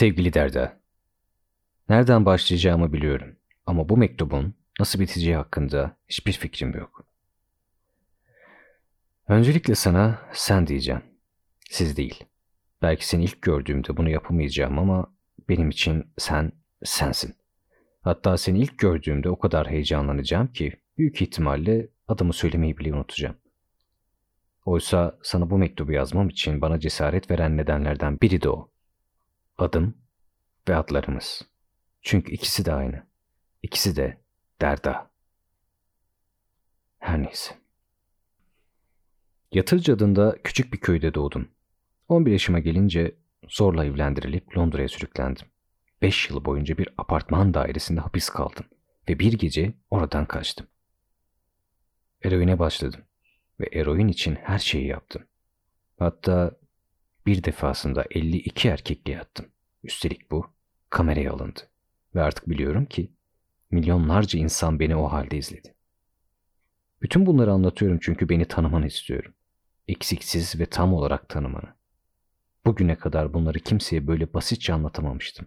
Sevgili Derda, nereden başlayacağımı biliyorum ama bu mektubun nasıl biteceği hakkında hiçbir fikrim yok. Öncelikle sana sen diyeceğim, siz değil. Belki seni ilk gördüğümde bunu yapamayacağım ama benim için sen sensin. Hatta seni ilk gördüğümde o kadar heyecanlanacağım ki büyük ihtimalle adımı söylemeyi bile unutacağım. Oysa sana bu mektubu yazmam için bana cesaret veren nedenlerden biri de o. Adım ve adlarımız. Çünkü ikisi de aynı. İkisi de Derda. Her neyse. Yatırcı adında küçük bir köyde doğdum. 11 yaşıma gelince zorla evlendirilip Londra'ya sürüklendim. 5 yıl boyunca bir apartman dairesinde hapis kaldım ve bir gece oradan kaçtım. Eroine başladım ve eroin için her şeyi yaptım. Hatta bir defasında 52 erkekle yattım. Üstelik bu kameraya alındı. Ve artık biliyorum ki milyonlarca insan beni o halde izledi. Bütün bunları anlatıyorum çünkü beni tanımanı istiyorum. Eksiksiz ve tam olarak tanımanı. Bugüne kadar bunları kimseye böyle basitçe anlatamamıştım.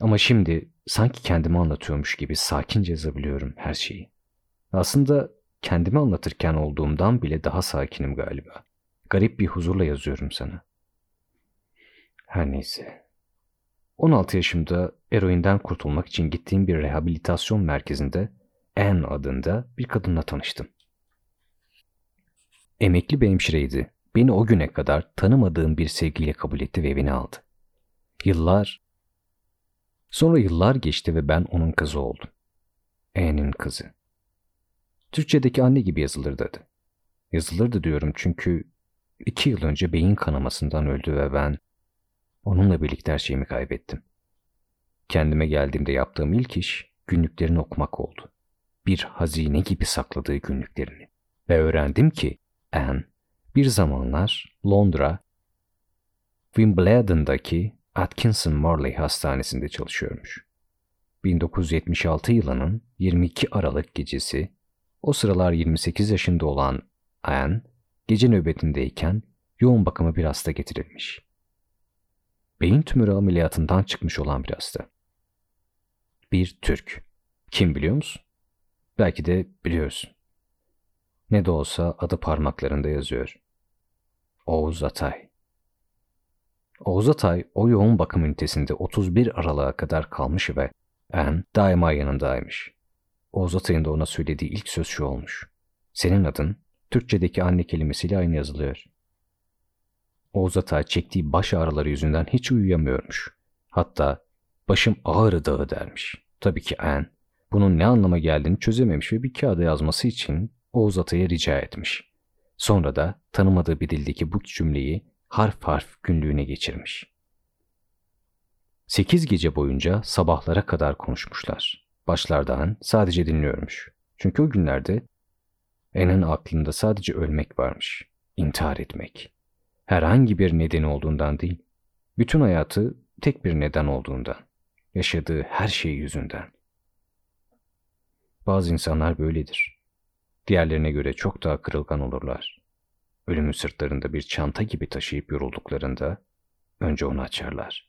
Ama şimdi sanki kendimi anlatıyormuş gibi sakince yazabiliyorum her şeyi. Aslında kendimi anlatırken olduğumdan bile daha sakinim galiba. Garip bir huzurla yazıyorum sana. Her neyse. 16 yaşımda eroinden kurtulmak için gittiğim bir rehabilitasyon merkezinde Anne adında bir kadınla tanıştım. Emekli bir hemşireydi. Beni o güne kadar tanımadığım bir sevgiyle kabul etti ve evine aldı. Yıllar, sonra yıllar geçti ve ben onun kızı oldum. Anne'in kızı. Türkçedeki anne gibi yazılırdı adı. Yazılırdı diyorum çünkü iki yıl önce beyin kanamasından öldü ve ben onunla birlikte her şeyimi kaybettim. Kendime geldiğimde yaptığım ilk iş günlüklerini okumak oldu. Bir hazine gibi sakladığı günlüklerini. Ve öğrendim ki Anne bir zamanlar Londra, Wimbledon'daki Atkinson Morley Hastanesi'nde çalışıyormuş. 1976 yılının 22 Aralık gecesi o sıralar 28 yaşında olan Anne, gece nöbetindeyken yoğun bakıma bir hasta getirilmiş. Beyin tümörü ameliyatından çıkmış olan bir hasta. Bir Türk. Kim biliyor musun? Belki de biliyorsun. Ne de olsa adı parmaklarında yazıyor. Oğuz Atay. Oğuz Atay o yoğun bakım ünitesinde 31 Aralık'a kadar kalmış ve en daima yanındaymış. Oğuz Atay'ın da ona söylediği ilk söz şu olmuş. Senin adın Türkçedeki anne kelimesiyle aynı yazılıyor. Oğuz Atay çektiği baş ağrıları yüzünden hiç uyuyamıyormuş. Hatta başım ağrı dağı dermiş. Tabii ki en bunun ne anlama geldiğini çözememiş ve bir kağıda yazması için Oğuz Atay'a rica etmiş. Sonra da tanımadığı bir dildeki bu cümleyi harf harf günlüğüne geçirmiş. Sekiz gece boyunca sabahlara kadar konuşmuşlar. Başlardan sadece dinliyormuş. Çünkü o günlerde En'in aklında sadece ölmek varmış. İntihar etmek. Herhangi bir nedeni olduğundan değil. Bütün hayatı tek bir neden olduğundan. Yaşadığı her şey yüzünden. Bazı insanlar böyledir. Diğerlerine göre çok daha kırılgan olurlar. Ölümü sırtlarında bir çanta gibi taşıyıp yorulduklarında önce onu açarlar.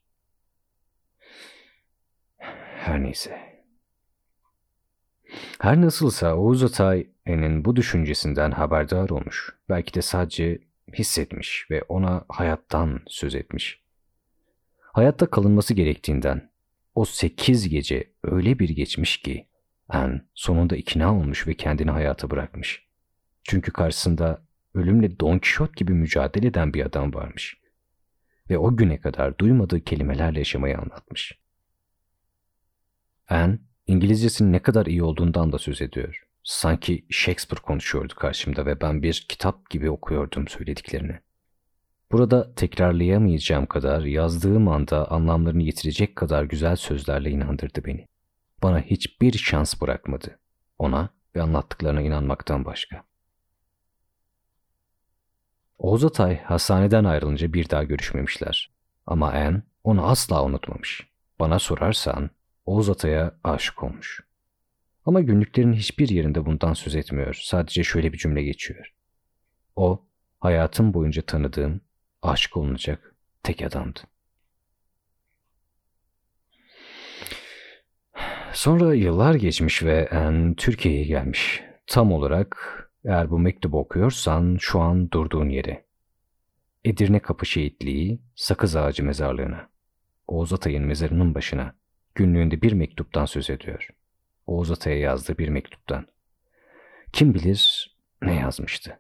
Her neyse. Her nasılsa Oğuz Atay'ın bu düşüncesinden haberdar olmuş. Belki de sadece hissetmiş ve ona hayattan söz etmiş. Hayatta kalınması gerektiğinden o sekiz gece öyle bir geçmiş ki en sonunda ikna olmuş ve kendini hayata bırakmış. Çünkü karşısında ölümle Don Quixote gibi mücadele eden bir adam varmış. Ve o güne kadar duymadığı kelimelerle yaşamayı anlatmış. Anne, İngilizcesinin ne kadar iyi olduğundan da söz ediyor. Sanki Shakespeare konuşuyordu karşımda ve ben bir kitap gibi okuyordum söylediklerini. Burada tekrarlayamayacağım kadar yazdığım anda anlamlarını yitirecek kadar güzel sözlerle inandırdı beni. Bana hiçbir şans bırakmadı. Ona ve anlattıklarına inanmaktan başka. Oğuz Atay hastaneden ayrılınca bir daha görüşmemişler. Ama En onu asla unutmamış. Bana sorarsan Oğuz Atay'a aşık olmuş. Ama günlüklerin hiçbir yerinde bundan söz etmiyor. Sadece şöyle bir cümle geçiyor. O, hayatım boyunca tanıdığım, aşık olunacak tek adamdı. Sonra yıllar geçmiş ve en Türkiye'ye gelmiş. Tam olarak eğer bu mektubu okuyorsan şu an durduğun yeri. Edirne Kapı Şehitliği, Sakız Ağacı Mezarlığı'na. Oğuz Atay'ın mezarının başına. Günlüğünde bir mektuptan söz ediyor.'' Oğuz Atay'a yazdığı bir mektuptan. Kim bilir ne yazmıştı.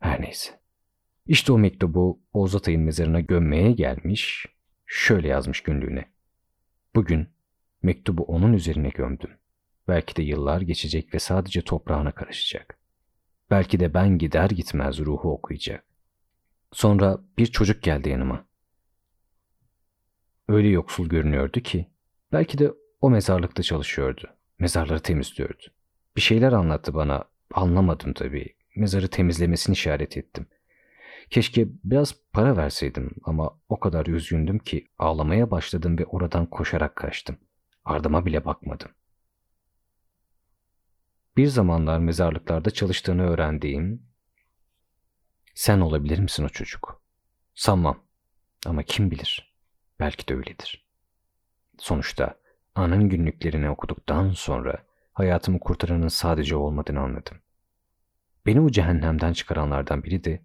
Her neyse. İşte o mektubu Oğuz Atay'ın mezarına gömmeye gelmiş, şöyle yazmış günlüğüne. Bugün mektubu onun üzerine gömdüm. Belki de yıllar geçecek ve sadece toprağına karışacak. Belki de ben gider gitmez ruhu okuyacak. Sonra bir çocuk geldi yanıma. Öyle yoksul görünüyordu ki, belki de o mezarlıkta çalışıyordu. Mezarları temizliyordu. Bir şeyler anlattı bana, anlamadım tabii. Mezarı temizlemesini işaret ettim. Keşke biraz para verseydim ama o kadar üzgündüm ki ağlamaya başladım ve oradan koşarak kaçtım. Ardıma bile bakmadım. Bir zamanlar mezarlıklarda çalıştığını öğrendiğim sen olabilir misin o çocuk? Sanmam. Ama kim bilir? Belki de öyledir. Sonuçta anın günlüklerini okuduktan sonra hayatımı kurtaranın sadece olmadığını anladım. Beni o cehennemden çıkaranlardan biri de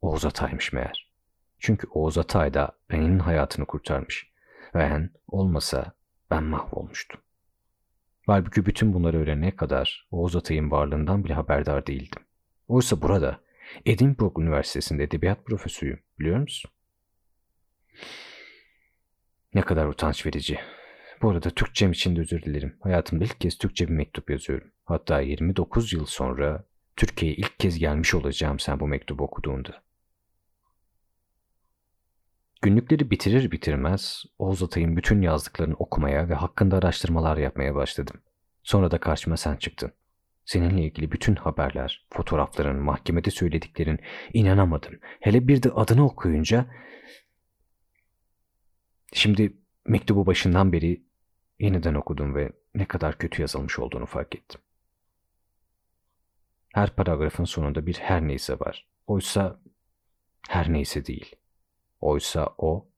Oğuz Atay'mış meğer. Çünkü Oğuz Atay da benim hayatını kurtarmış. Ben olmasa ben mahvolmuştum. Halbuki bütün bunları öğrenene kadar Oğuz Atay'ın varlığından bile haberdar değildim. Oysa burada Edinburgh Üniversitesi'nde edebiyat profesörüyüm biliyor musun? Ne kadar utanç verici. Bu arada Türkçem için de özür dilerim. Hayatımda ilk kez Türkçe bir mektup yazıyorum. Hatta 29 yıl sonra Türkiye'ye ilk kez gelmiş olacağım sen bu mektubu okuduğunda. Günlükleri bitirir bitirmez Oğuz Atay'ın bütün yazdıklarını okumaya ve hakkında araştırmalar yapmaya başladım. Sonra da karşıma sen çıktın. Seninle ilgili bütün haberler, fotoğrafların, mahkemede söylediklerin inanamadım. Hele bir de adını okuyunca Şimdi mektubu başından beri yeniden okudum ve ne kadar kötü yazılmış olduğunu fark ettim. Her paragrafın sonunda bir her neyse var. Oysa her neyse değil. Oysa o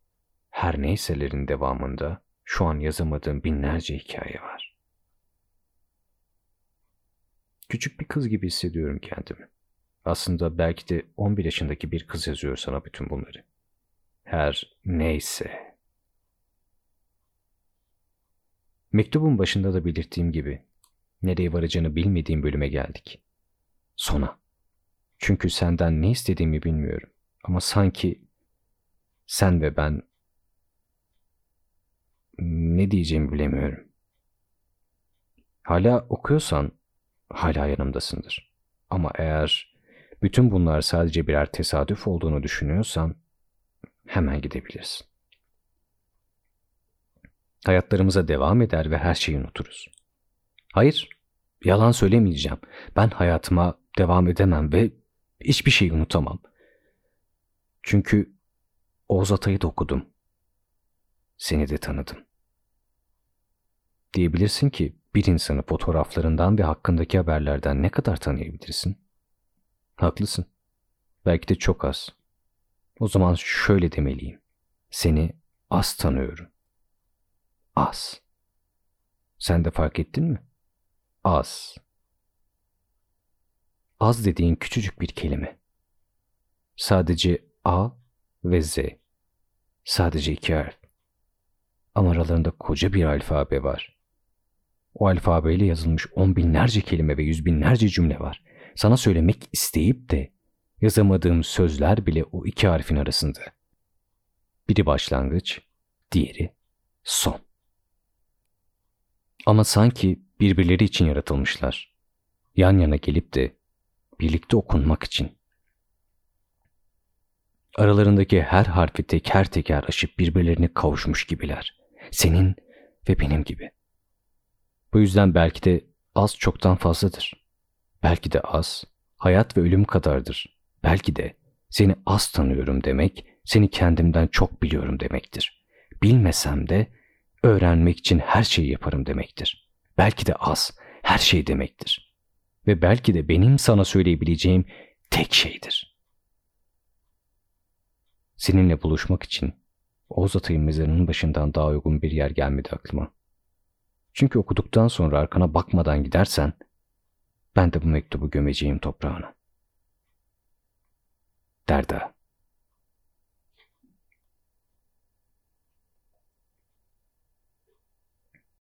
her neyselerin devamında şu an yazamadığım binlerce hikaye var. Küçük bir kız gibi hissediyorum kendimi. Aslında belki de 11 yaşındaki bir kız yazıyor sana bütün bunları. Her neyse. Mektubun başında da belirttiğim gibi nereye varacağını bilmediğim bölüme geldik. Sona. Çünkü senden ne istediğimi bilmiyorum. Ama sanki sen ve ben ne diyeceğimi bilemiyorum. Hala okuyorsan hala yanımdasındır. Ama eğer bütün bunlar sadece birer tesadüf olduğunu düşünüyorsan hemen gidebilirsin. Hayatlarımıza devam eder ve her şeyi unuturuz. Hayır, yalan söylemeyeceğim. Ben hayatıma devam edemem ve hiçbir şeyi unutamam. Çünkü Oğuz Atay'ı da okudum. Seni de tanıdım. Diyebilirsin ki bir insanı fotoğraflarından ve hakkındaki haberlerden ne kadar tanıyabilirsin? Haklısın. Belki de çok az. O zaman şöyle demeliyim. Seni az tanıyorum. Az. Sen de fark ettin mi? Az. Az dediğin küçücük bir kelime. Sadece A ve Z. Sadece iki harf. Ama aralarında koca bir alfabe var. O alfabeyle yazılmış on binlerce kelime ve yüz binlerce cümle var. Sana söylemek isteyip de yazamadığım sözler bile o iki harfin arasında. Biri başlangıç, diğeri son. Ama sanki birbirleri için yaratılmışlar. Yan yana gelip de birlikte okunmak için. Aralarındaki her harfi teker teker aşıp birbirlerine kavuşmuş gibiler. Senin ve benim gibi. Bu yüzden belki de az çoktan fazladır. Belki de az, hayat ve ölüm kadardır. Belki de seni az tanıyorum demek, seni kendimden çok biliyorum demektir. Bilmesem de öğrenmek için her şeyi yaparım demektir. Belki de az, her şey demektir. Ve belki de benim sana söyleyebileceğim tek şeydir. Seninle buluşmak için Oğuz Atay'ın mezarının başından daha uygun bir yer gelmedi aklıma. Çünkü okuduktan sonra arkana bakmadan gidersen ben de bu mektubu gömeceğim toprağına. Derda